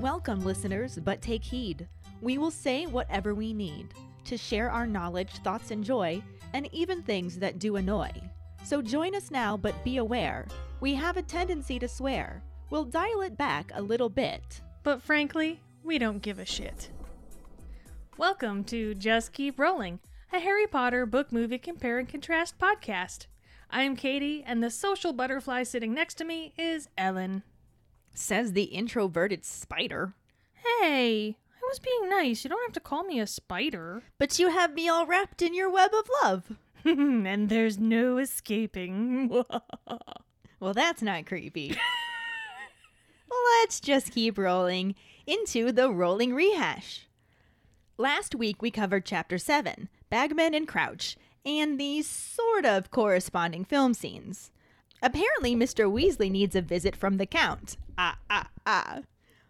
Welcome, listeners, but take heed. We will say whatever we need to share our knowledge, thoughts, and joy, and even things that do annoy. So join us now, but be aware. We have a tendency to swear. We'll dial it back a little bit. But frankly, we don't give a shit. Welcome to Just Keep Rolling, a Harry Potter book movie compare and contrast podcast. I am Katie, and the social butterfly sitting next to me is Ellen. Says the introverted spider. Hey, I was being nice. You don't have to call me a spider. But you have me all wrapped in your web of love. and there's no escaping. Well, that's not creepy. Let's just keep rolling into the rolling rehash. Last week we covered Chapter 7, Bagman and Crouch, and the sort of corresponding film scenes. Apparently, Mr. Weasley needs a visit from the Count. Ah, ah, ah.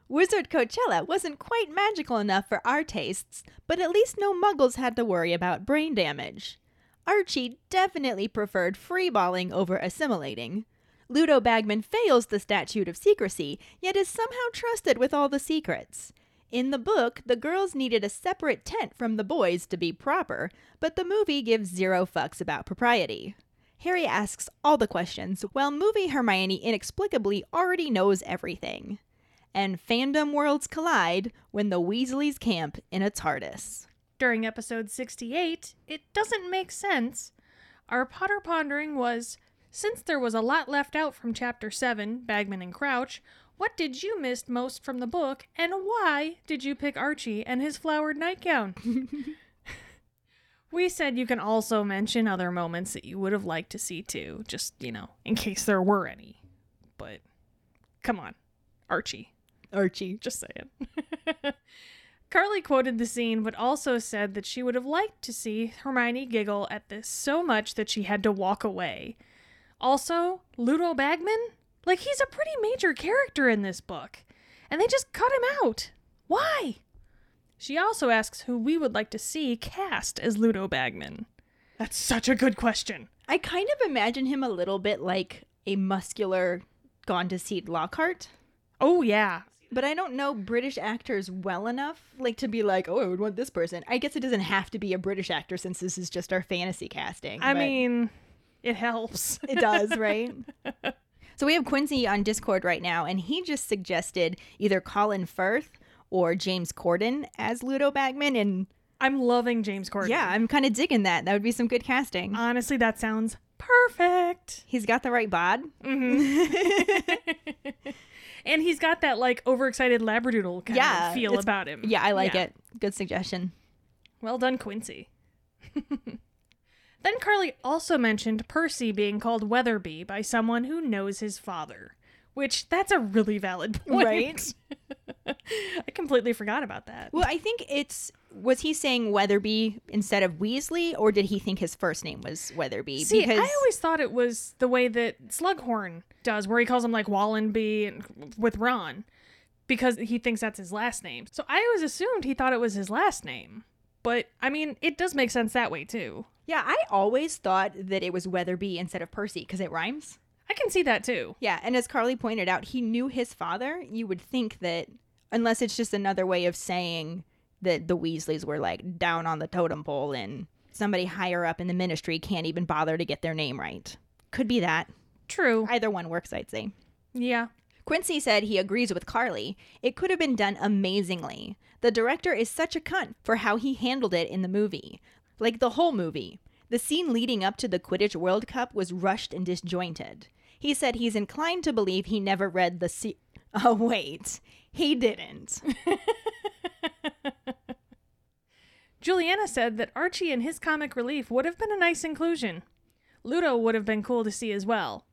Wizard Coachella wasn't quite magical enough for our tastes, but at least no muggles had to worry about brain damage. Archie definitely preferred freeballing over assimilating. Ludo Bagman fails the statute of secrecy, yet is somehow trusted with all the secrets. In the book, the girls needed a separate tent from the boys to be proper, but the movie gives zero fucks about propriety. Harry asks all the questions, while movie Hermione inexplicably already knows everything. And fandom worlds collide when the Weasleys camp in a TARDIS. During episode 68, it doesn't make sense. Our Potter pondering was since there was a lot left out from chapter 7, Bagman and Crouch, what did you miss most from the book, and why did you pick Archie and his flowered nightgown? we said you can also mention other moments that you would have liked to see too, just, you know, in case there were any. But come on, Archie. Archie. Just saying. Carly quoted the scene, but also said that she would have liked to see Hermione giggle at this so much that she had to walk away. Also, Ludo Bagman? Like, he's a pretty major character in this book, and they just cut him out. Why? She also asks who we would like to see cast as Ludo Bagman. That's such a good question. I kind of imagine him a little bit like a muscular, gone to seed Lockhart. Oh, yeah. But I don't know British actors well enough, like to be like, oh, I would want this person. I guess it doesn't have to be a British actor since this is just our fantasy casting. I mean, it helps. it does, right? so we have Quincy on Discord right now, and he just suggested either Colin Firth or James Corden as Ludo Bagman, and I'm loving James Corden. yeah, I'm kind of digging that. That would be some good casting. Honestly, that sounds perfect. He's got the right bod. Mm-hmm. and he's got that like overexcited labradoodle kind Yeah, of feel about him. Yeah, I like Yeah. it. Good suggestion. Well done, Quincy. then Carly also mentioned Percy being called Weatherby by someone who knows his father, which that's a really valid point. Right? I completely forgot about that. Well, I think it's was he saying Weatherby instead of Weasley, or did he think his first name was Weatherby? See, I always thought it was the way that Slughorn does, where he calls him like Wallenby and, with Ron, because he thinks that's his last name. So I always assumed he thought it was his last name. But I mean, it does make sense that way too. yeah, I always thought that it was Weatherby instead of Percy because it rhymes. I can see that too. Yeah, and as Carly pointed out, he knew his father. You would think that unless it's just another way of saying that the Weasleys were like down on the totem pole and somebody higher up in the ministry can't even bother to get their name right. Could be that. True. Either one works, I'd say. yeah. Quincy said he agrees with Carly. It could have been done amazingly. The director is such a cunt for how he handled it in the movie. Like the whole movie. The scene leading up to the Quidditch World Cup was rushed and disjointed. He said he's inclined to believe he never read the se- Oh wait, he didn't. Juliana said that Archie and his comic relief would have been a nice inclusion. Ludo would have been cool to see as well.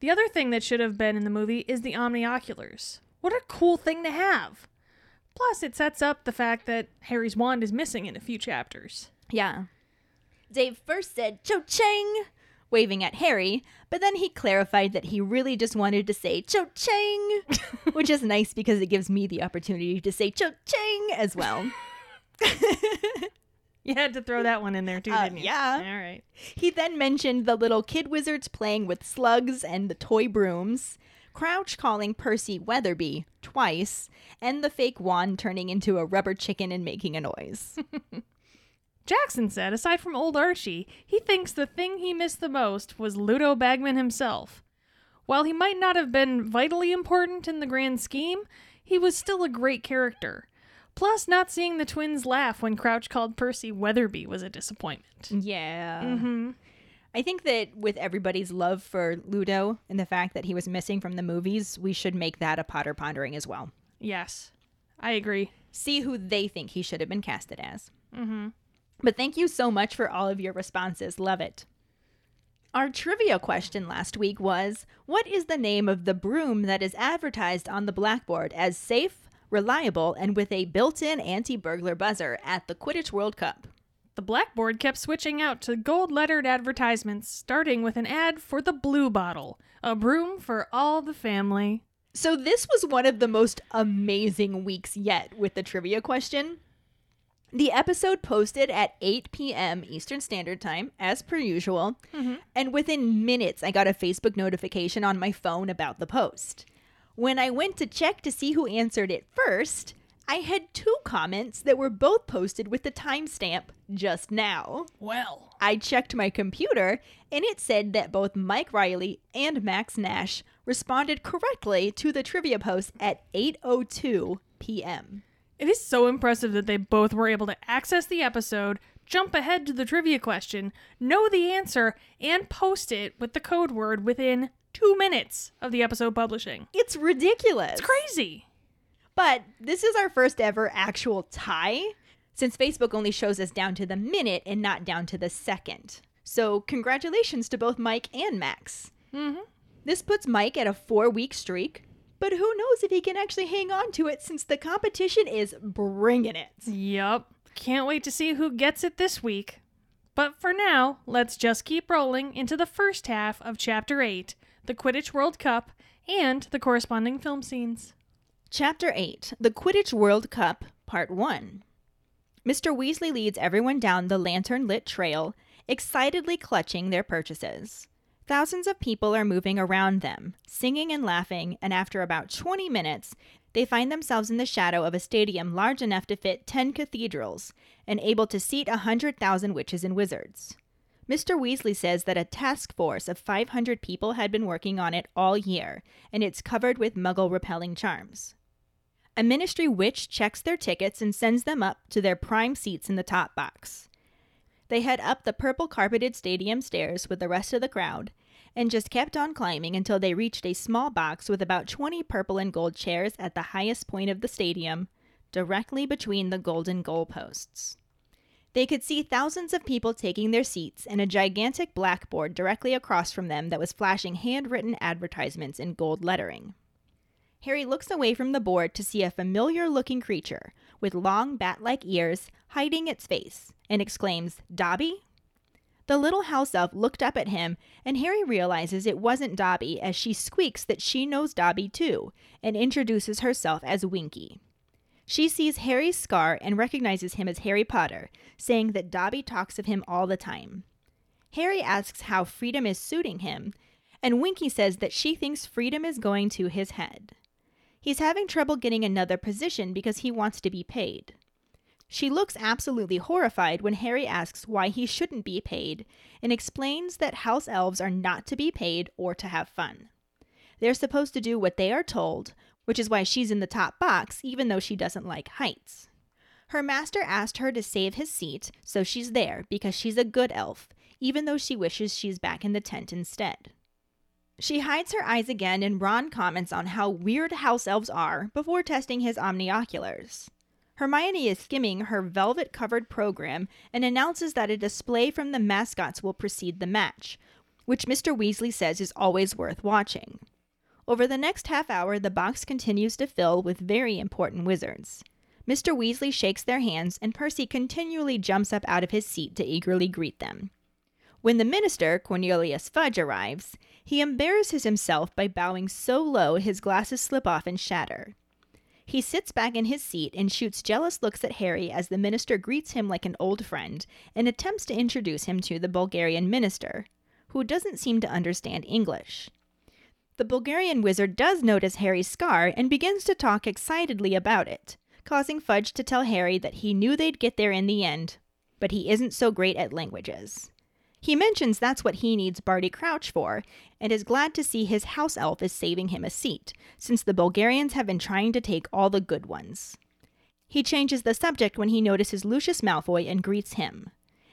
The other thing that should have been in the movie is the omnioculars. What a cool thing to have! Plus, it sets up the fact that Harry's wand is missing in a few chapters. Yeah. Dave first said Cho Chang, waving at Harry, but then he clarified that he really just wanted to say Cho Chang, which is nice because it gives me the opportunity to say Cho Chang as well. You had to throw that one in there too, Uh, didn't you? yeah. All right. He then mentioned the little kid wizards playing with slugs and the toy brooms. Crouch calling Percy Weatherby twice, and the fake wand turning into a rubber chicken and making a noise. Jackson said, aside from old Archie, he thinks the thing he missed the most was Ludo Bagman himself. While he might not have been vitally important in the grand scheme, he was still a great character. Plus, not seeing the twins laugh when Crouch called Percy Weatherby was a disappointment. yeah. Mm-hmm. I think that with everybody's love for Ludo and the fact that he was missing from the movies, we should make that a Potter pondering as well. Yes, I agree. See who they think he should have been casted as. Mm-hmm. But thank you so much for all of your responses. Love it. Our trivia question last week was What is the name of the broom that is advertised on the blackboard as safe, reliable, and with a built in anti burglar buzzer at the Quidditch World Cup? The blackboard kept switching out to gold lettered advertisements, starting with an ad for the Blue Bottle, a broom for all the family. So, this was one of the most amazing weeks yet with the trivia question. The episode posted at 8 p.m. Eastern Standard Time, as per usual, mm-hmm. and within minutes, I got a Facebook notification on my phone about the post. When I went to check to see who answered it first, I had two comments that were both posted with the timestamp just now. Well, I checked my computer and it said that both Mike Riley and Max Nash responded correctly to the trivia post at 8:02 p.m. it is so impressive that they both were able to access the episode, jump ahead to the trivia question, know the answer, and post it with the code word within two minutes of the episode publishing. It's ridiculous. It's crazy. But this is our first ever actual tie since Facebook only shows us down to the minute and not down to the second. So, congratulations to both Mike and Max. Mm-hmm. This puts Mike at a 4-week streak, but who knows if he can actually hang on to it since the competition is bringing it. Yep. Can't wait to see who gets it this week. But for now, let's just keep rolling into the first half of Chapter 8, the Quidditch World Cup, and the corresponding film scenes. Chapter 8 The Quidditch World Cup, Part 1. Mr. Weasley leads everyone down the lantern lit trail, excitedly clutching their purchases. Thousands of people are moving around them, singing and laughing, and after about 20 minutes, they find themselves in the shadow of a stadium large enough to fit 10 cathedrals and able to seat a 100,000 witches and wizards. Mr. Weasley says that a task force of 500 people had been working on it all year, and it's covered with muggle repelling charms. A ministry witch checks their tickets and sends them up to their prime seats in the top box. They head up the purple carpeted stadium stairs with the rest of the crowd and just kept on climbing until they reached a small box with about 20 purple and gold chairs at the highest point of the stadium, directly between the golden goalposts. They could see thousands of people taking their seats and a gigantic blackboard directly across from them that was flashing handwritten advertisements in gold lettering. Harry looks away from the board to see a familiar looking creature with long bat like ears hiding its face and exclaims, Dobby? The little house elf looked up at him, and Harry realizes it wasn't Dobby as she squeaks that she knows Dobby too and introduces herself as Winky. She sees Harry's scar and recognizes him as Harry Potter, saying that Dobby talks of him all the time. Harry asks how freedom is suiting him, and Winky says that she thinks freedom is going to his head. He's having trouble getting another position because he wants to be paid. She looks absolutely horrified when Harry asks why he shouldn't be paid and explains that house elves are not to be paid or to have fun. They're supposed to do what they are told, which is why she's in the top box even though she doesn't like heights. Her master asked her to save his seat, so she's there because she's a good elf, even though she wishes she's back in the tent instead. She hides her eyes again, and Ron comments on how weird house elves are before testing his omnioculars. Hermione is skimming her velvet covered program and announces that a display from the mascots will precede the match, which Mr. Weasley says is always worth watching. Over the next half hour, the box continues to fill with very important wizards. Mr. Weasley shakes their hands, and Percy continually jumps up out of his seat to eagerly greet them. When the minister, Cornelius Fudge, arrives, he embarrasses himself by bowing so low his glasses slip off and shatter. He sits back in his seat and shoots jealous looks at Harry as the minister greets him like an old friend and attempts to introduce him to the Bulgarian minister, who doesn't seem to understand English. The Bulgarian wizard does notice Harry's scar and begins to talk excitedly about it, causing Fudge to tell Harry that he knew they'd get there in the end, but he isn't so great at languages. He mentions that's what he needs Barty Crouch for, and is glad to see his house elf is saving him a seat, since the Bulgarians have been trying to take all the good ones. He changes the subject when he notices Lucius Malfoy and greets him.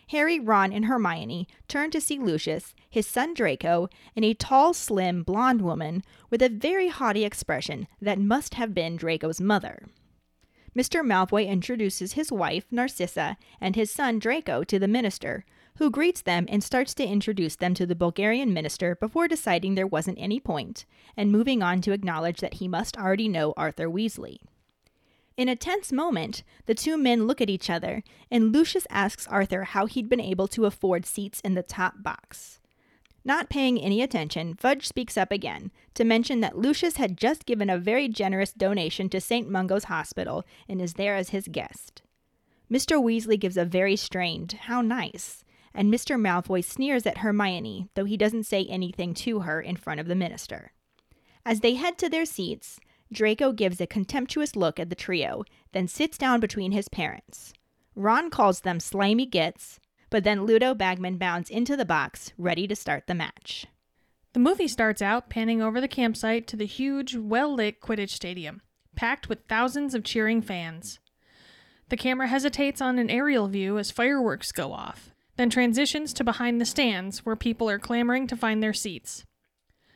Harry, Ron, and Hermione turn to see Lucius, his son Draco, and a tall, slim, blonde woman with a very haughty expression that must have been Draco's mother. Mr. Malfoy introduces his wife, Narcissa, and his son Draco to the minister, who greets them and starts to introduce them to the Bulgarian minister before deciding there wasn't any point, and moving on to acknowledge that he must already know Arthur Weasley. In a tense moment, the two men look at each other, and Lucius asks Arthur how he'd been able to afford seats in the top box. Not paying any attention, Fudge speaks up again to mention that Lucius had just given a very generous donation to St. Mungo's Hospital and is there as his guest. Mr. Weasley gives a very strained, how nice, and Mr. Malfoy sneers at Hermione, though he doesn't say anything to her in front of the minister. As they head to their seats, Draco gives a contemptuous look at the trio, then sits down between his parents. Ron calls them slimy gits, but then Ludo Bagman bounds into the box, ready to start the match. The movie starts out panning over the campsite to the huge, well lit Quidditch stadium, packed with thousands of cheering fans. The camera hesitates on an aerial view as fireworks go off, then transitions to behind the stands where people are clamoring to find their seats.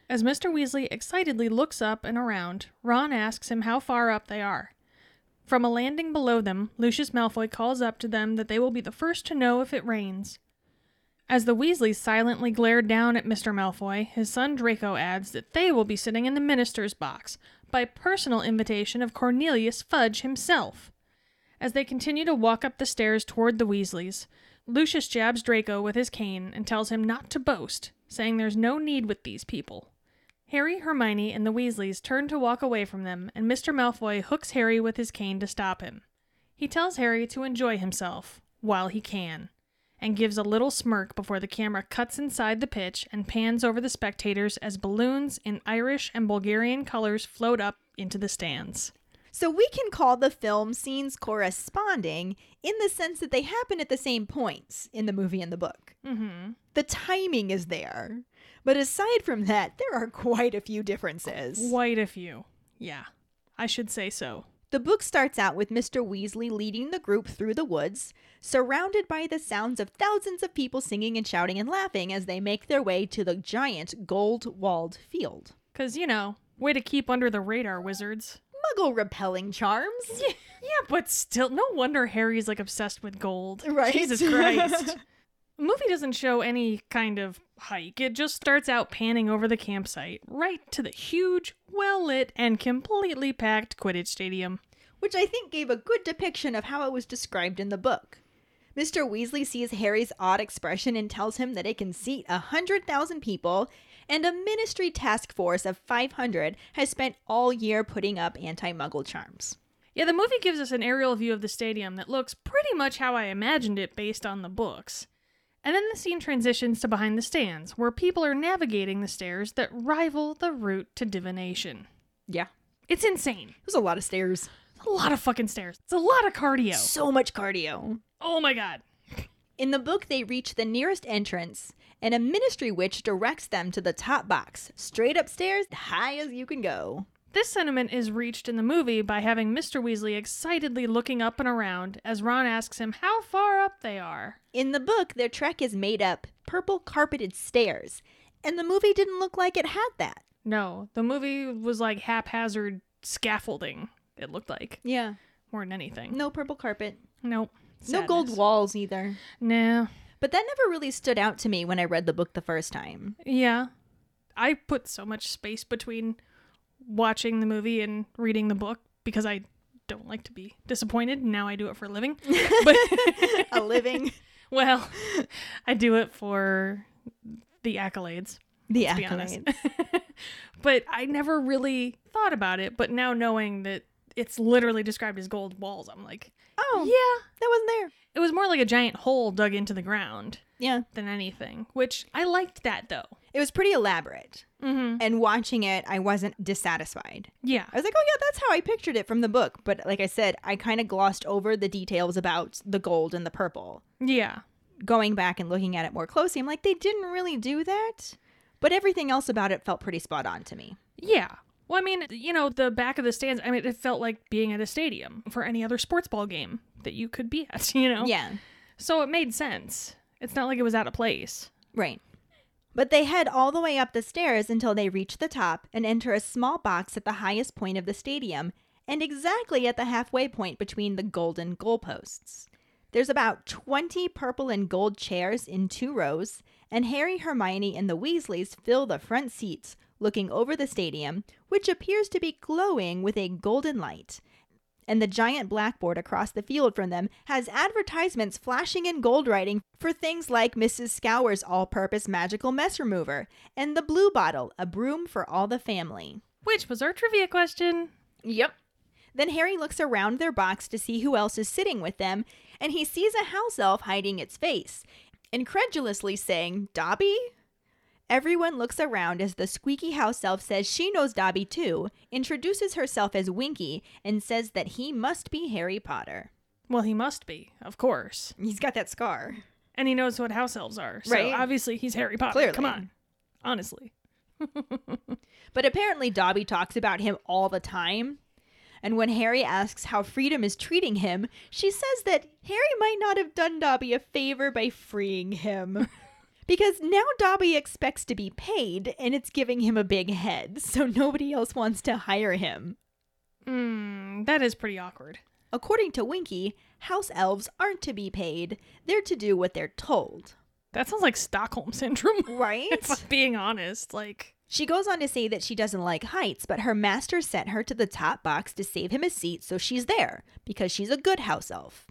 As Mr. Weasley excitedly looks up and around, Ron asks him how far up they are. From a landing below them, Lucius Malfoy calls up to them that they will be the first to know if it rains. As the Weasleys silently glare down at Mr. Malfoy, his son Draco adds that they will be sitting in the minister's box, by personal invitation of Cornelius Fudge himself. As they continue to walk up the stairs toward the Weasleys, Lucius jabs Draco with his cane and tells him not to boast, saying there's no need with these people. Harry, Hermione, and the Weasleys turn to walk away from them, and Mr. Malfoy hooks Harry with his cane to stop him. He tells Harry to enjoy himself while he can, and gives a little smirk before the camera cuts inside the pitch and pans over the spectators as balloons in Irish and Bulgarian colors float up into the stands. So we can call the film scenes corresponding in the sense that they happen at the same points in the movie and the book. Mm-hmm. The timing is there. But aside from that, there are quite a few differences. Quite a few. Yeah, I should say so. The book starts out with Mr. Weasley leading the group through the woods, surrounded by the sounds of thousands of people singing and shouting and laughing as they make their way to the giant gold walled field. Because, you know, way to keep under the radar, wizards. Muggle repelling charms. Yeah, yeah, but still, no wonder Harry's like obsessed with gold. Right. Jesus Christ. The movie doesn't show any kind of hike. It just starts out panning over the campsite, right to the huge, well lit, and completely packed Quidditch stadium. Which I think gave a good depiction of how it was described in the book. Mr. Weasley sees Harry's odd expression and tells him that it can seat a 100,000 people, and a ministry task force of 500 has spent all year putting up anti muggle charms. Yeah, the movie gives us an aerial view of the stadium that looks pretty much how I imagined it based on the books. And then the scene transitions to behind the stands, where people are navigating the stairs that rival the route to divination. Yeah. It's insane. There's a lot of stairs. It's a lot of fucking stairs. It's a lot of cardio. So much cardio. Oh my god. In the book, they reach the nearest entrance, and a ministry witch directs them to the top box, straight upstairs, high as you can go. This sentiment is reached in the movie by having Mr. Weasley excitedly looking up and around as Ron asks him how far up they are. In the book, their trek is made up purple carpeted stairs, and the movie didn't look like it had that. No, the movie was like haphazard scaffolding, it looked like, Yeah. more than anything. No purple carpet. Nope. No gold walls either. No. But that never really stood out to me when I read the book the first time. Yeah. I put so much space between watching the movie and reading the book because I don't like to be disappointed. Now I do it for a living. But a living. well, I do it for the accolades. The to be honest. accolades. but I never really thought about it. But now knowing that it's literally described as gold walls. I'm like, Oh, yeah. that wasn't there. It was more like a giant hole dug into the ground Yeah. than anything, which I liked that though. It was pretty elaborate. Mm-hmm. And watching it, I wasn't dissatisfied. Yeah. I was like, oh, yeah, that's how I pictured it from the book. But like I said, I kind of glossed over the details about the gold and the purple. Yeah. Going back and looking at it more closely, I'm like, they didn't really do that. But everything else about it felt pretty spot on to me. Yeah. Well, I mean, you know, the back of the stands, I mean, it felt like being at a stadium for any other sports ball game that you could be at, you know? Yeah, So it made sense. It's not like it was out of place. right. But they head all the way up the stairs until they reach the top and enter a small box at the highest point of the stadium and exactly at the halfway point between the golden goalposts. There's about 20 purple and gold chairs in two rows, and Harry, Hermione, and the Weasleys fill the front seats, looking over the stadium, which appears to be glowing with a golden light. And the giant blackboard across the field from them has advertisements flashing in gold writing for things like Mrs. Skower's all purpose magical mess remover and the Blue Bottle, a broom for all the family. Which was our trivia question. Yep. Then Harry looks around their box to see who else is sitting with them, and he sees a house elf hiding its face, incredulously saying, Dobby? Everyone looks around as the squeaky house elf says she knows Dobby too, introduces herself as Winky, and says that he must be Harry Potter. Well, he must be, of course. He's got that scar. And he knows what house elves are. So Right. obviously he's Harry Potter. Clearly. Come on. Honestly. But apparently, Dobby talks about him all the time. And when Harry asks how Freedom is treating him, she says that Harry might not have done Dobby a favor by freeing him. because now Dobby expects to be paid, and it's giving him a big head, so nobody else wants to hire him. Hmm, that is pretty awkward. According to Winky, house elves aren't to be paid, they're to do what they're told. That sounds like Stockholm syndrome. Right? if I'm being honest. Like, She goes on to say that she doesn't like heights, but her master sent her to the top box to save him a seat, so she's there because she's a good house elf.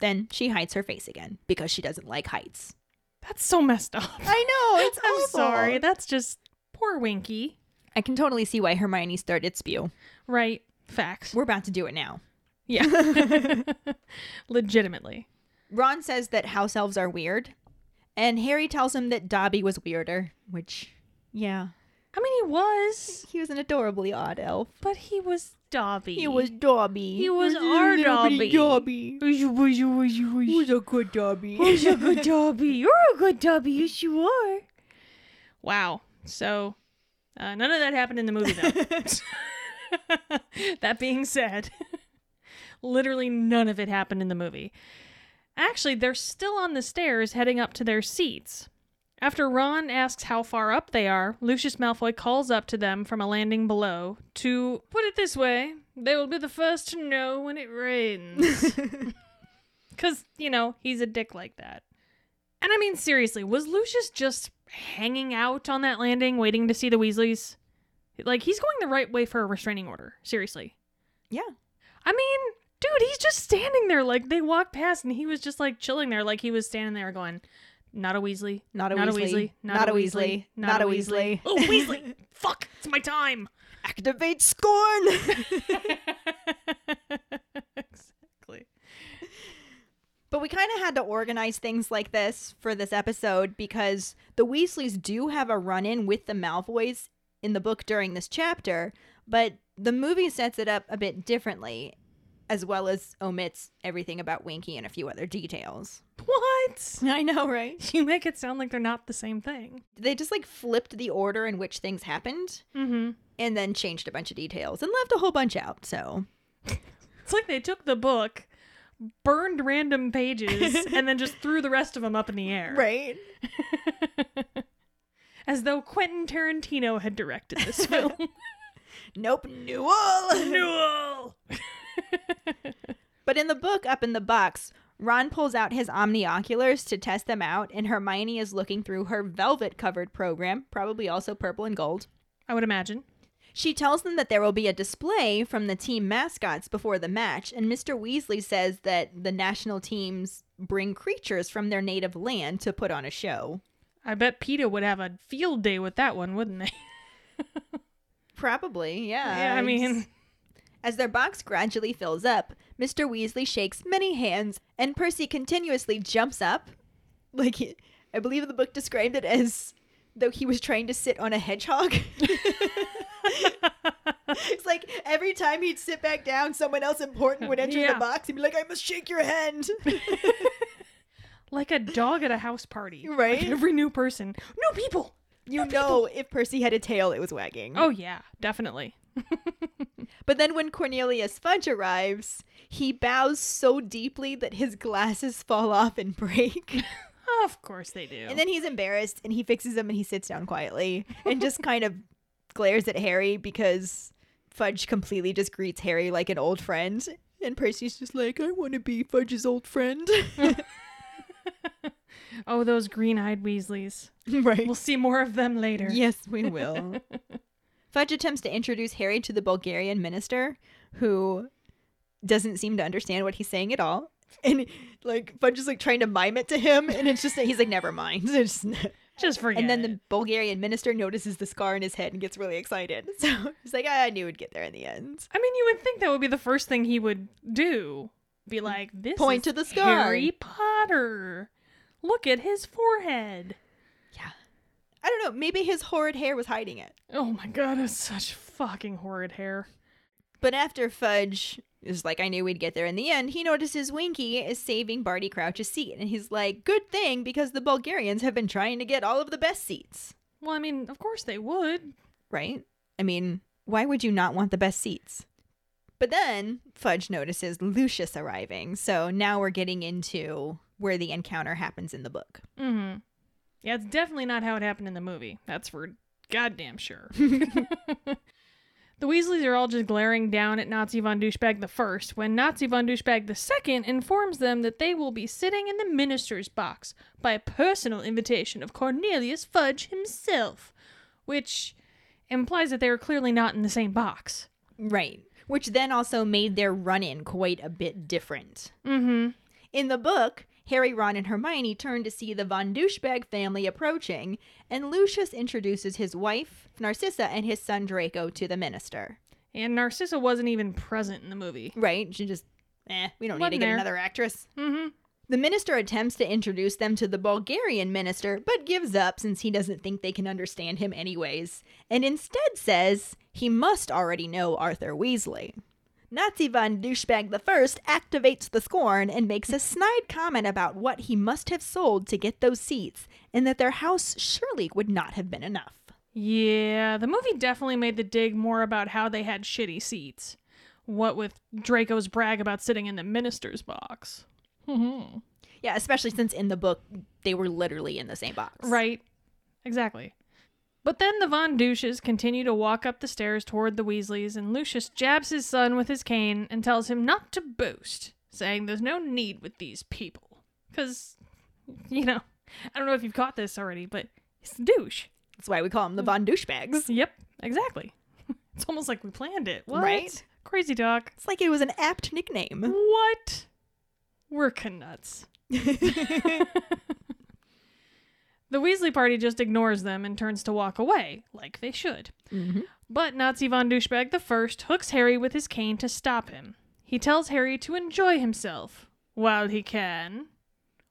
Then she hides her face again because she doesn't like heights. That's so messed up. I know, it's I'm awful. sorry. That's just poor Winky. I can totally see why Hermione started spew. Right. Facts. We're about to do it now. Yeah. Legitimately. Ron says that house elves are weird, and Harry tells him that Dobby was weirder, which, yeah, I mean, he was, he was an adorably odd elf. but he was Dobby. He was Dobby. He was a our Dobby. Dobby. Was was was was Who's a good Dobby? Who's a good Dobby? You're a good Dobby. Yes, you are. Wow. So, uh, none of that happened in the movie, though. that being said, literally none of it happened in the movie. Actually, they're still on the stairs heading up to their seats. After Ron asks how far up they are, Lucius Malfoy calls up to them from a landing below to put it this way they will be the first to know when it rains. Because, you know, he's a dick like that. And I mean, seriously, was Lucius just hanging out on that landing waiting to see the Weasleys? Like, he's going the right way for a restraining order. Seriously. yeah. I mean, dude, he's just standing there. Like, they walked past and he was just, like, chilling there. Like, he was standing there going, not a Weasley. Not a not Weasley. a Weasley. Not a Weasley. Not a Weasley. Oh, Weasley. Fuck. It's my time. Activate scorn! exactly. But we kind of had to organize things like this for this episode because the Weasleys do have a run in with the Malfoys in the book during this chapter, but the movie sets it up a bit differently, as well as omits everything about Winky and a few other details. What? I know, right? You make it sound like they're not the same thing. They just like flipped the order in which things happened Mm-hmm. and then changed a bunch of details and left a whole bunch out. So, It's like they took the book, burned random pages, and then just threw the rest of them up in the air. right? As though Quentin Tarantino had directed this film. Nope, Newell. Newell! But in the book, up in the box, Ron pulls out his omnioculars to test them out, and Hermione is looking through her velvet covered program, probably also purple and gold. I would imagine. She tells them that there will be a display from the team mascots before the match, and Mr. Weasley says that the national teams bring creatures from their native land to put on a show. I bet PETA would have a field day with that one, wouldn't they? Probably, yeah. yeah, I mean, As their box gradually fills up, Mr. Weasley shakes many hands, and Percy continuously jumps up. Like, he- I believe the book described it as though he was trying to sit on a hedgehog. it's like every time he'd sit back down, someone else important would enter Yeah. the box and be like, I must shake your hand. Like a dog at a house party. Right? Like every new person. New people. you know, if Percy had a tail, it was wagging. Oh, yeah, definitely. But then when Cornelius Fudge arrives, he bows so deeply that his glasses fall off and break. Of course they do. and then he's embarrassed and he fixes them and he sits down quietly and just kind of glares at Harry because Fudge completely just greets Harry like an old friend. And Percy's just like, I want to be Fudge's old friend. oh, those green eyed Weasleys. right. We'll see more of them later. Yes, we will. Fudge attempts to introduce Harry to the Bulgarian minister, who doesn't seem to understand what he's saying at all. And like Fudge is like trying to mime it to him, and it's just he's like, never mind. It's just- Just forget. and then it. the Bulgarian minister notices the scar in his head and gets really excited. So he's like, I knew it'd get there in the end. I mean, you would think that would be the first thing he would do. Be mm. like, this Point is to the scar. Harry Potter. Look at his forehead. I don't know. Maybe his horrid hair was hiding it. Oh my god, it's such fucking horrid hair. But after Fudge is like, I knew we'd get there in the end, he notices Winky is saving Barty Crouch's seat. And he's like, good thing because the Bulgarians have been trying to get all of the best seats. Well, I mean, of course they would. Right? I mean, why would you not want the best seats? But then Fudge notices Lucius arriving. So now we're getting into where the encounter happens in the book. Mm-hmm. Yeah, it's definitely not how it happened in the movie. That's for goddamn sure. the Weasleys are all just glaring down at Nazi von Douchebag the First when Nazi von Douchebag the Second informs them that they will be sitting in the minister's box by a personal invitation of Cornelius Fudge himself, which implies that they are clearly not in the same box. Right. Which then also made their run in quite a bit different. Mm-hmm. In the book, Harry, Ron, and Hermione turn to see the Von Douchebag family approaching, and Lucius introduces his wife, Narcissa, and his son Draco to the minister. And Narcissa wasn't even present in the movie. Right? She just, eh, we don't need Wasn't to get there. another actress. Mm-hmm. The minister attempts to introduce them to the Bulgarian minister, but gives up since he doesn't think they can understand him anyways, and instead says he must already know Arthur Weasley. Nazi von Douchebag the First activates the scorn and makes a snide comment about what he must have sold to get those seats, and that their house surely would not have been enough. Yeah, the movie definitely made the dig more about how they had shitty seats. What with Draco's brag about sitting in the minister's box. Mm-hmm. Yeah, especially since in the book they were literally in the same box. Right. Exactly. But then the Von Douches continue to walk up the stairs toward the Weasleys, and Lucius jabs his son with his cane and tells him not to boast, saying there's no need with these people. Because, you know, I don't know if you've caught this already, but he's a douche. That's why we call them the mm. Von Douchebags. Yep, exactly. It's almost like we planned it. What? Right? Crazy talk. It's like it was an apt nickname. What? We're nuts. The Weasley party just ignores them and turns to walk away, like they should. Mhm. But Nazi von Douchebag the First hooks Harry with his cane to stop him. He tells Harry to enjoy himself while he can.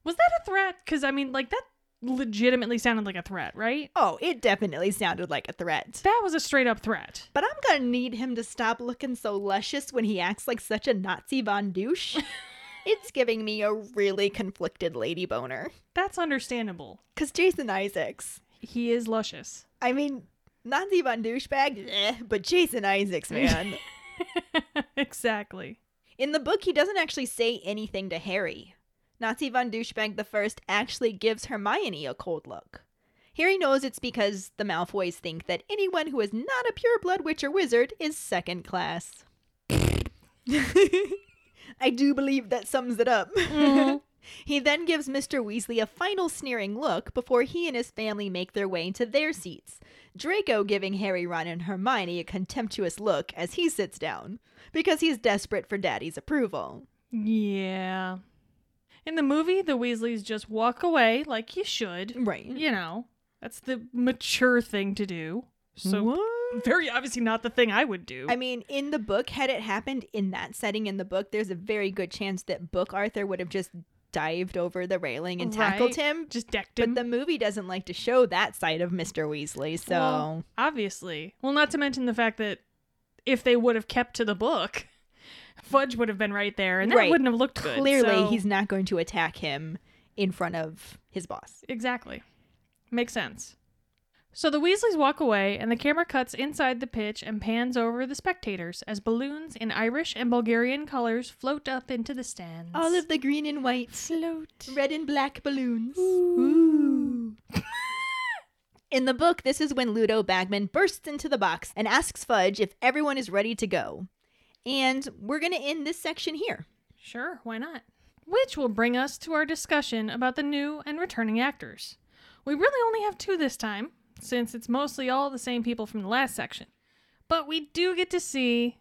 Was that a threat? Because, I mean, like, that legitimately sounded like a threat, right? Oh, it definitely sounded like a threat. That was a straight up threat. But I'm gonna need him to stop looking so luscious when he acts like such a Nazi Von Douche. it's giving me a really conflicted lady boner. That's understandable. Cause Jason Isaacs, He is luscious. I mean, Nazi Von Douchebag, eh, but Jason Isaacs, man. exactly. In the book, he doesn't actually say anything to Harry. Nazi von Douchebag the First actually gives Hermione a cold look. Harry knows it's because the Malfoys think that anyone who is not a pureblood witch or wizard is second class. I do believe that sums it up. Mm-hmm. he then gives Mr. Weasley a final sneering look before he and his family make their way into their seats. Draco giving Harry, Ron, and Hermione a contemptuous look as he sits down, because he's desperate for Daddy's approval. Yeah. In the movie, the Weasleys just walk away like you should. Right. You know, that's the mature thing to do. So what? Very obviously not the thing I would do. I mean, in the book, had it happened in that setting in the book, there's a very good chance that Book Arthur would have just dived over the railing and tackled Right. him. Just decked him. But the movie doesn't like to show that side of Mr. Weasley, so Well, obviously. Well, not to mention the fact that if they would have kept to the book, Fudge would have been right there, and that Right. wouldn't have looked good. clearly so- he's not going to attack him in front of his boss. Exactly. Makes sense. So the Weasleys walk away, and the camera cuts inside the pitch and pans over the spectators as balloons in Irish and Bulgarian colors float up into the stands. All of the green and white, float. red and black balloons. Ooh. In the book, this is when Ludo Bagman bursts into the box and asks Fudge if everyone is ready to go. And we're going to end this section here. Sure, why not? Which will bring us to our discussion about the new and returning actors. We really only have two this time, since it's mostly all the same people from the last section. But we do get to see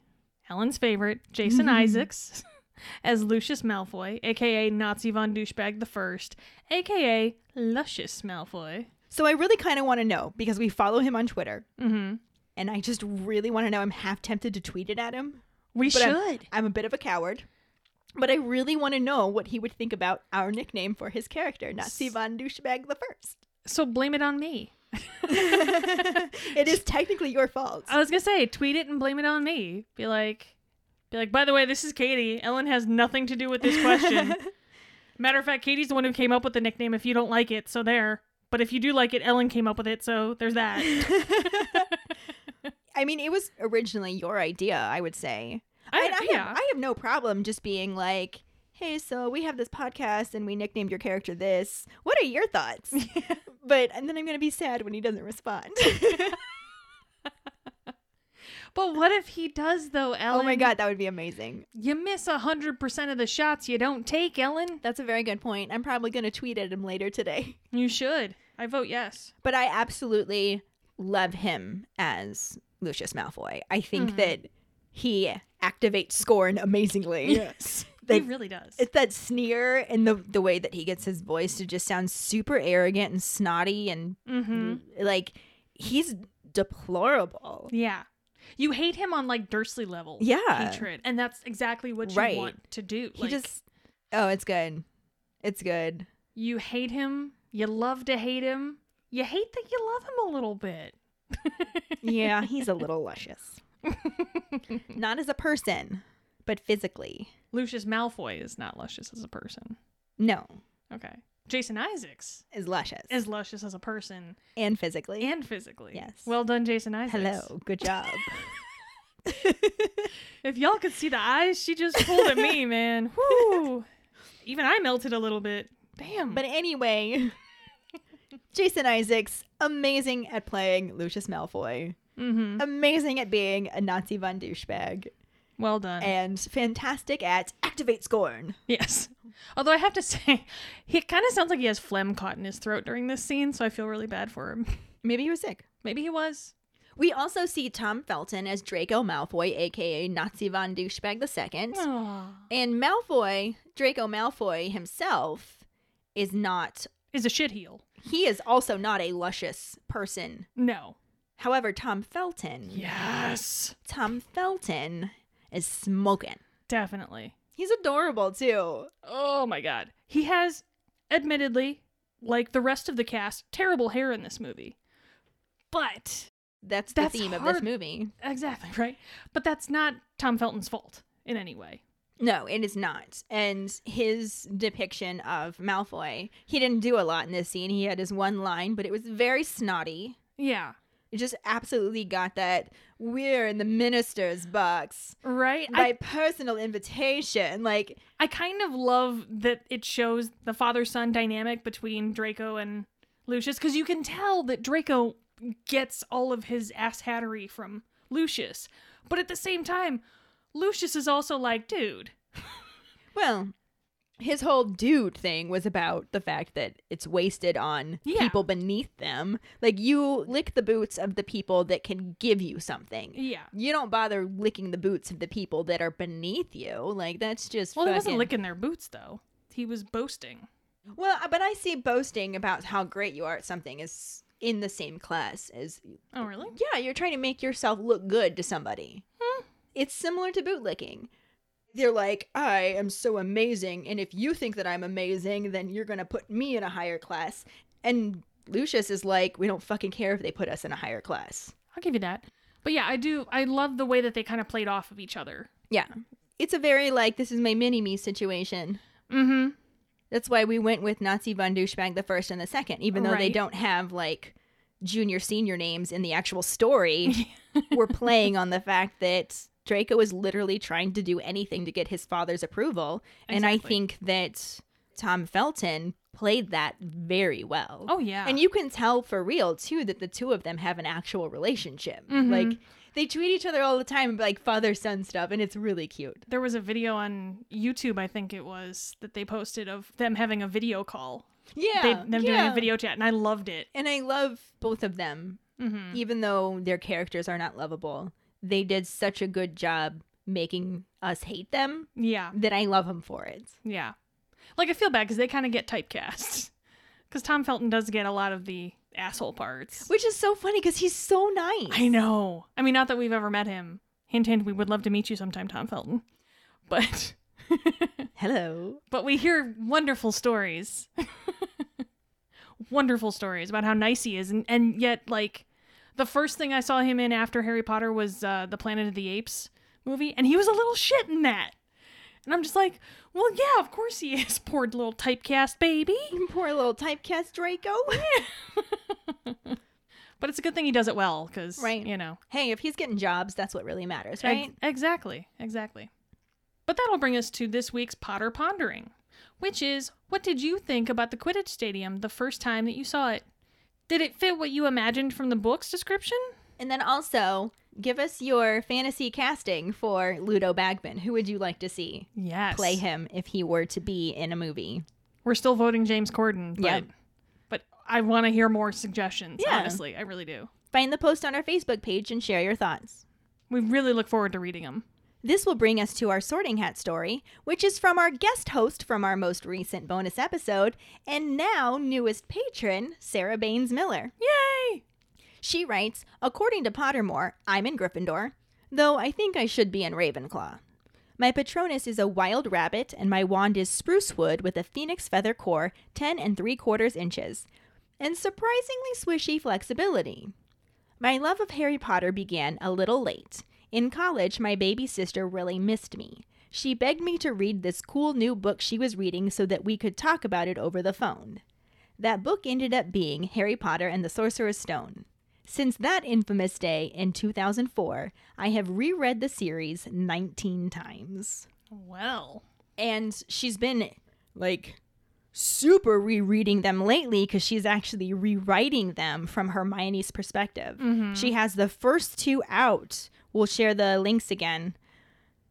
Ellen's favorite, Jason Isaacs, as Lucius Malfoy, aka Nazi von Douchebag the First, aka Luscious Malfoy. So I really kind of want to know because we follow him on Twitter, Mm-hmm. and I just really want to know. I'm half tempted to tweet it at him. We But I'm- should. I'm a bit of a coward. But I really want to know what he would think about our nickname for his character, Nazi von Douchebag the First. So blame it on me. it is technically your fault. I was gonna say, tweet it and blame it on me. Be like, be like. By the way, this is Katie. Ellen has nothing to do with this question. Matter of fact, Katie's the one who came up with the nickname. If you don't like it, so there. But if you do like it, Ellen came up with it. So there's that. I mean, it was originally your idea, I would say. I, And I, yeah. have, I have no problem just being like, hey, so we have this podcast and we nicknamed your character this. What are your thoughts? but and then I'm going to be sad when he doesn't respond. but what if he does though, Ellen? oh my God, that would be amazing. You miss a hundred percent of the shots you don't take, Ellen. That's a very good point. I'm probably going to tweet at him later today. You should. I vote yes. But I absolutely love him as Lucius Malfoy. I think Mhm. that he activates scorn amazingly. Yes. Like, he really does. It's that sneer and the the way that he gets his voice to just sound super arrogant and snotty and mm-hmm. like he's deplorable. Yeah. You hate him on like Dursley level Yeah. hatred, and that's exactly what you Right. want to do. He Like, just oh, it's good. It's good. you hate him, you love to hate him, you hate that you love him a little bit. Yeah, he's a little luscious. Not as a person, but physically. Lucius Malfoy is not luscious as a person. No, Okay. Jason Isaacs is luscious is luscious as a person and physically. and physically. Yes. Well done, Jason Isaacs. Hello, good job. If y'all could see the eyes she just pulled at me, man. Whoo. Even I melted a little bit. Damn. but anyway, Jason Isaacs amazing at playing Lucius Malfoy. mm-hmm. amazing at being a Nazi von douchebag Well done. and fantastic at activate scorn. Yes. Although I have to say, he kind of sounds like he has phlegm caught in his throat during this scene, so I feel really bad for him. Maybe he was sick. Maybe he was. We also see Tom Felton as Draco Malfoy, aka Nazi von douchebag II. Aww. And Malfoy, Draco Malfoy himself, is not. Is a shitheel. He is also not a luscious person. No. However, Tom Felton, Yes. Tom Felton is smoking. Definitely. He's adorable too. Oh my god. He has, admittedly, like the rest of the cast, terrible hair in this movie. But That's the That's theme of this movie. exactly right. But that's not Tom Felton's fault in any way. No, it is not. And his depiction of Malfoy, he didn't do a lot in this scene. He had his one line, but it was very snotty. Yeah. It just absolutely got that we're in the minister's box Right. by I, personal invitation. Like, I kind of love that it shows the father son dynamic between Draco and Lucius because you can tell that Draco gets all of his ass hattery from Lucius. But at the same time, Lucius is also like, dude, well, his whole dude thing was about the fact that it's wasted on Yeah. people beneath them. Like, you lick the boots of the people that can give you something. yeah. You don't bother licking the boots of the people that are beneath you. Like, that's just Well, he wasn't licking their boots though. He was boasting. Well, uh, but I see boasting about how great you are at something is in the same class as Oh, really? yeah, you're trying to make yourself look good to somebody. Hmm. It's similar to bootlicking. They're like, I am so amazing, and if you think that I'm amazing, then you're gonna put me in a higher class. And Lucius is like, we don't fucking care if they put us in a higher class. I'll give you that. But yeah, I do. I love the way that they kind of played off of each other. Yeah. It's a very like, this is my mini me situation. Mm-hmm. That's why we went with Nazi von Douchebag the first and the second, even though they don't have like junior senior names in the actual story. we're playing on the fact that Draco was literally trying to do anything to get his father's approval. And I think that Tom Felton played that very well. Oh yeah. And you can tell for real too that the two of them have an actual relationship. Mhm. Like they tweet each other all the time like father son stuff and it's really cute. there was a video on YouTube, I think it was, that they posted of them having a video call. Yeah. They, them doing a video chat, and I loved it. And I love both of them Mm-hmm. even though their characters are not lovable. They did such a good job making us hate them Yeah, that I love them for it. yeah. Like I feel bad because they kind of get typecast. Because Tom Felton does get a lot of the asshole parts. Which is so funny because he's so nice. I know. I mean, not that we've ever met him. Hint, hint. We would love to meet you sometime, Tom Felton. But, Hello. but we hear wonderful stories. wonderful stories about how nice he is, and and yet like the first thing I saw him in after Harry Potter was uh, the Planet of the Apes movie, and he was a little shit in that. And I'm just like, well, yeah, of course he is. Poor little typecast baby. Poor little typecast Draco. But it's a good thing he does it well, because Right. you know. hey, if he's getting jobs, that's what really matters, Ex- right? exactly, exactly. But that'll bring us to this week's Potter Pondering, which is what did you think about the Quidditch Stadium the first time that you saw it? Did it fit what you imagined from the book's description? And then also, give us your fantasy casting for Ludo Bagman. Who would you like to see Yes. play him if he were to be in a movie? We're still voting James Corden, but, Yeah. but I want to hear more suggestions, Yeah. honestly. I really do. Find the post on our Facebook page and share your thoughts. We really look forward to reading them. This will bring us to our sorting hat story, which is from our guest host from our most recent bonus episode, and now newest patron, Sarah Baines Miller. Yay! She writes According to Pottermore, I'm in Gryffindor, though I think I should be in Ravenclaw. My Patronus is a wild rabbit, and my wand is spruce wood with a phoenix feather core, 10 and 3 quarters inches, and surprisingly swishy flexibility. My love of Harry Potter began a little late. In college, my baby sister really missed me. She begged me to read this cool new book she was reading so that we could talk about it over the phone. That book ended up being Harry Potter and the Sorcerer's Stone. Since that infamous day in 2004, I have reread the series 19 times. Well, And she's been like super rereading them lately because she's actually rewriting them from Hermione's perspective. Mm-hmm. She has the first two out. We'll share the links again.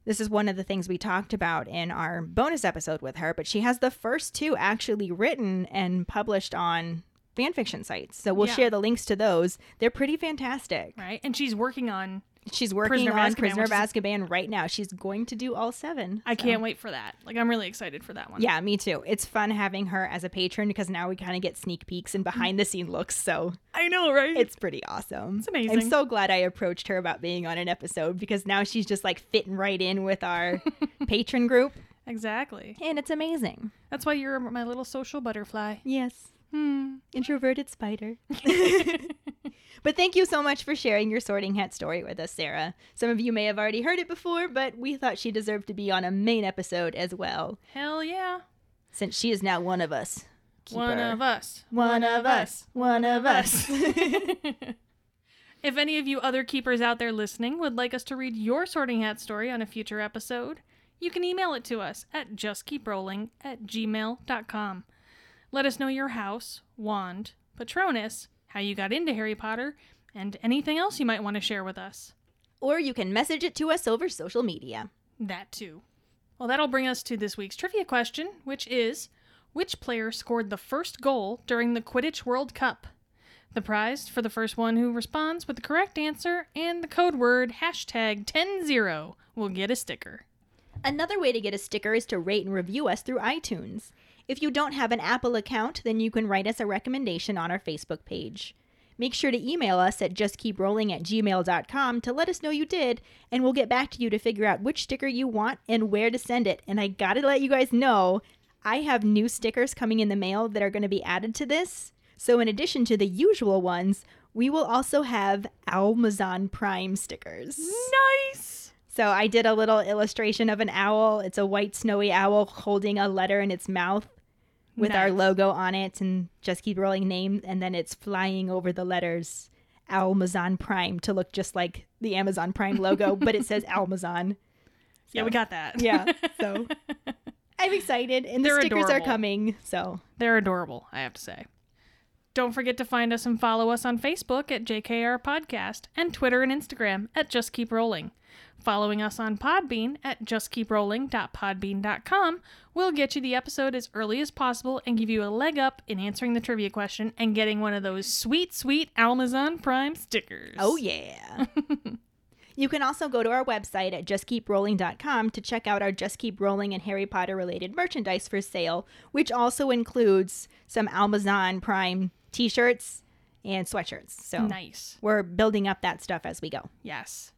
This is one of the things we talked about in our bonus episode with her, but she has the first two actually written and published on fanfiction sites. So we'll Yeah. share the links to those. They're pretty fantastic. right? And she's working on. She's working Prisoner on Azkaban, Prisoner of is- Azkaban right now. She's going to do all seven. I so. can't wait for that. Like, I'm really excited for that one. Yeah, me too. It's fun having her as a patron because now we kind of get sneak peeks and behind the scene looks. So I know, right? it's pretty awesome. It's amazing. I'm so glad I approached her about being on an episode because now she's just like fitting right in with our patron group. exactly. And it's amazing. That's why you're my little social butterfly. Yes. Hmm. Introverted spider. but thank you so much for sharing your sorting hat story with us, Sarah. Some of you may have already heard it before, but we thought she deserved to be on a main episode as well, Hell yeah. since she is now one of us. One of us. One of us. One of us. if any of you other keepers out there listening would like us to read your sorting hat story on a future episode, you can email it to us at justkeeprolling at gmail.com. Let us know your house, wand, patronus, how you got into Harry Potter, and anything else you might want to share with us. or you can message it to us over social media. That too. Well, that'll bring us to this week's trivia question, which is Which player scored the first goal during the Quidditch World Cup? The prize for the first one who responds with the correct answer and the code word hashtag 100 will get a sticker. Another way to get a sticker is to rate and review us through iTunes. If you don't have an Apple account, then you can write us a recommendation on our Facebook page. Make sure to email us at justkeeprolling at gmail.com to let us know you did, and we'll get back to you to figure out which sticker you want and where to send it. And I gotta let you guys know, I have new stickers coming in the mail that are gonna be added to this. So, in addition to the usual ones, we will also have Amazon Prime stickers. Nice. So I did a little illustration of an owl. It's a white snowy owl holding a letter in its mouth with our logo on it and just keep rolling name and then it's flying over the letters Amazon Prime to look just like the Amazon Prime logo, but it says Amazon. Yeah, we got that. Yeah. So I'm excited and the They're stickers are coming. So They're adorable, I have to say. Don't forget to find us and follow us on Facebook at JKR Podcast and Twitter and Instagram at Just Keep Rolling. Following us on Podbean at justkeeprolling.podbean.com will get you the episode as early as possible and give you a leg up in answering the trivia question and getting one of those sweet, sweet Amazon Prime stickers. Oh, yeah. you can also go to our website at justkeeprolling.com to check out our Just Keep Rolling and Harry Potter related merchandise for sale, which also includes some Amazon Prime t shirts and sweatshirts. So Nice. we're building up that stuff as we go. Yes.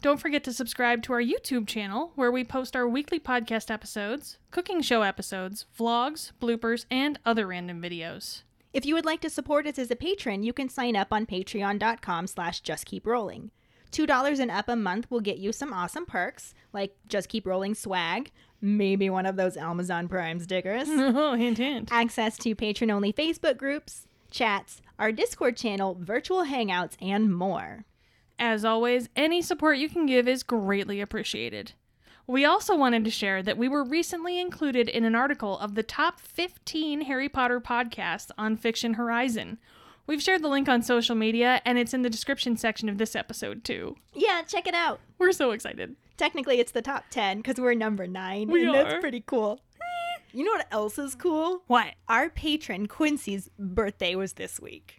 Don't forget to subscribe to our YouTube channel where we post our weekly podcast episodes, cooking show episodes, vlogs, bloopers, and other random videos. If you would like to support us as a patron, you can sign up on patreon.com slash justkeeprolling. $2 and up a month will get you some awesome perks, like Just Keep Rolling swag, maybe one of those Amazon Prime stickers. Oh, hint, hint. access to patron only Facebook groups, chats, our Discord channel, virtual hangouts, and more. As always, any support you can give is greatly appreciated. We also wanted to share that we were recently included in an article of the top 15 Harry Potter podcasts on Fiction Horizon. We've shared the link on social media, and it's in the description section of this episode, too. Yeah, check it out. We're so excited. Technically, it's the top 10 because we're number 9. We and are. that's pretty cool. You know what else is cool? What? Our patron Quincy's birthday was this week.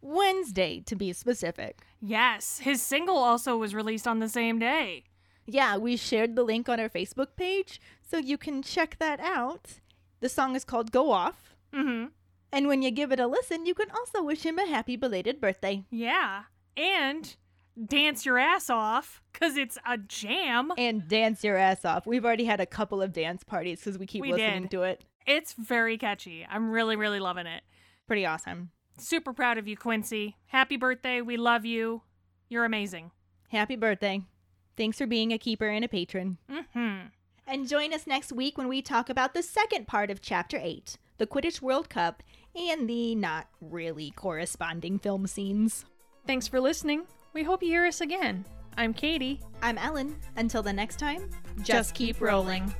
Wednesday, to be specific. Yes, his single also was released on the same day. Yeah, we shared the link on our Facebook page, so you can check that out. The song is called Go Off. Mm-hmm. And when you give it a listen, you can also wish him a happy belated birthday. Yeah. And dance your ass off, because it's a jam. and dance your ass off. We've already had a couple of dance parties because we keep We listening did. to it. It's very catchy. I'm really, really loving it. Pretty awesome. Super proud of you, Quincy. Happy birthday. We love you. You're amazing. Happy birthday. Thanks for being a keeper and a patron. Mm-hmm. And join us next week when we talk about the second part of Chapter 8, the Quidditch World Cup, and the not really corresponding film scenes. Thanks for listening. We hope you hear us again. I'm Katie. I'm Ellen. Until the next time, Just keep rolling.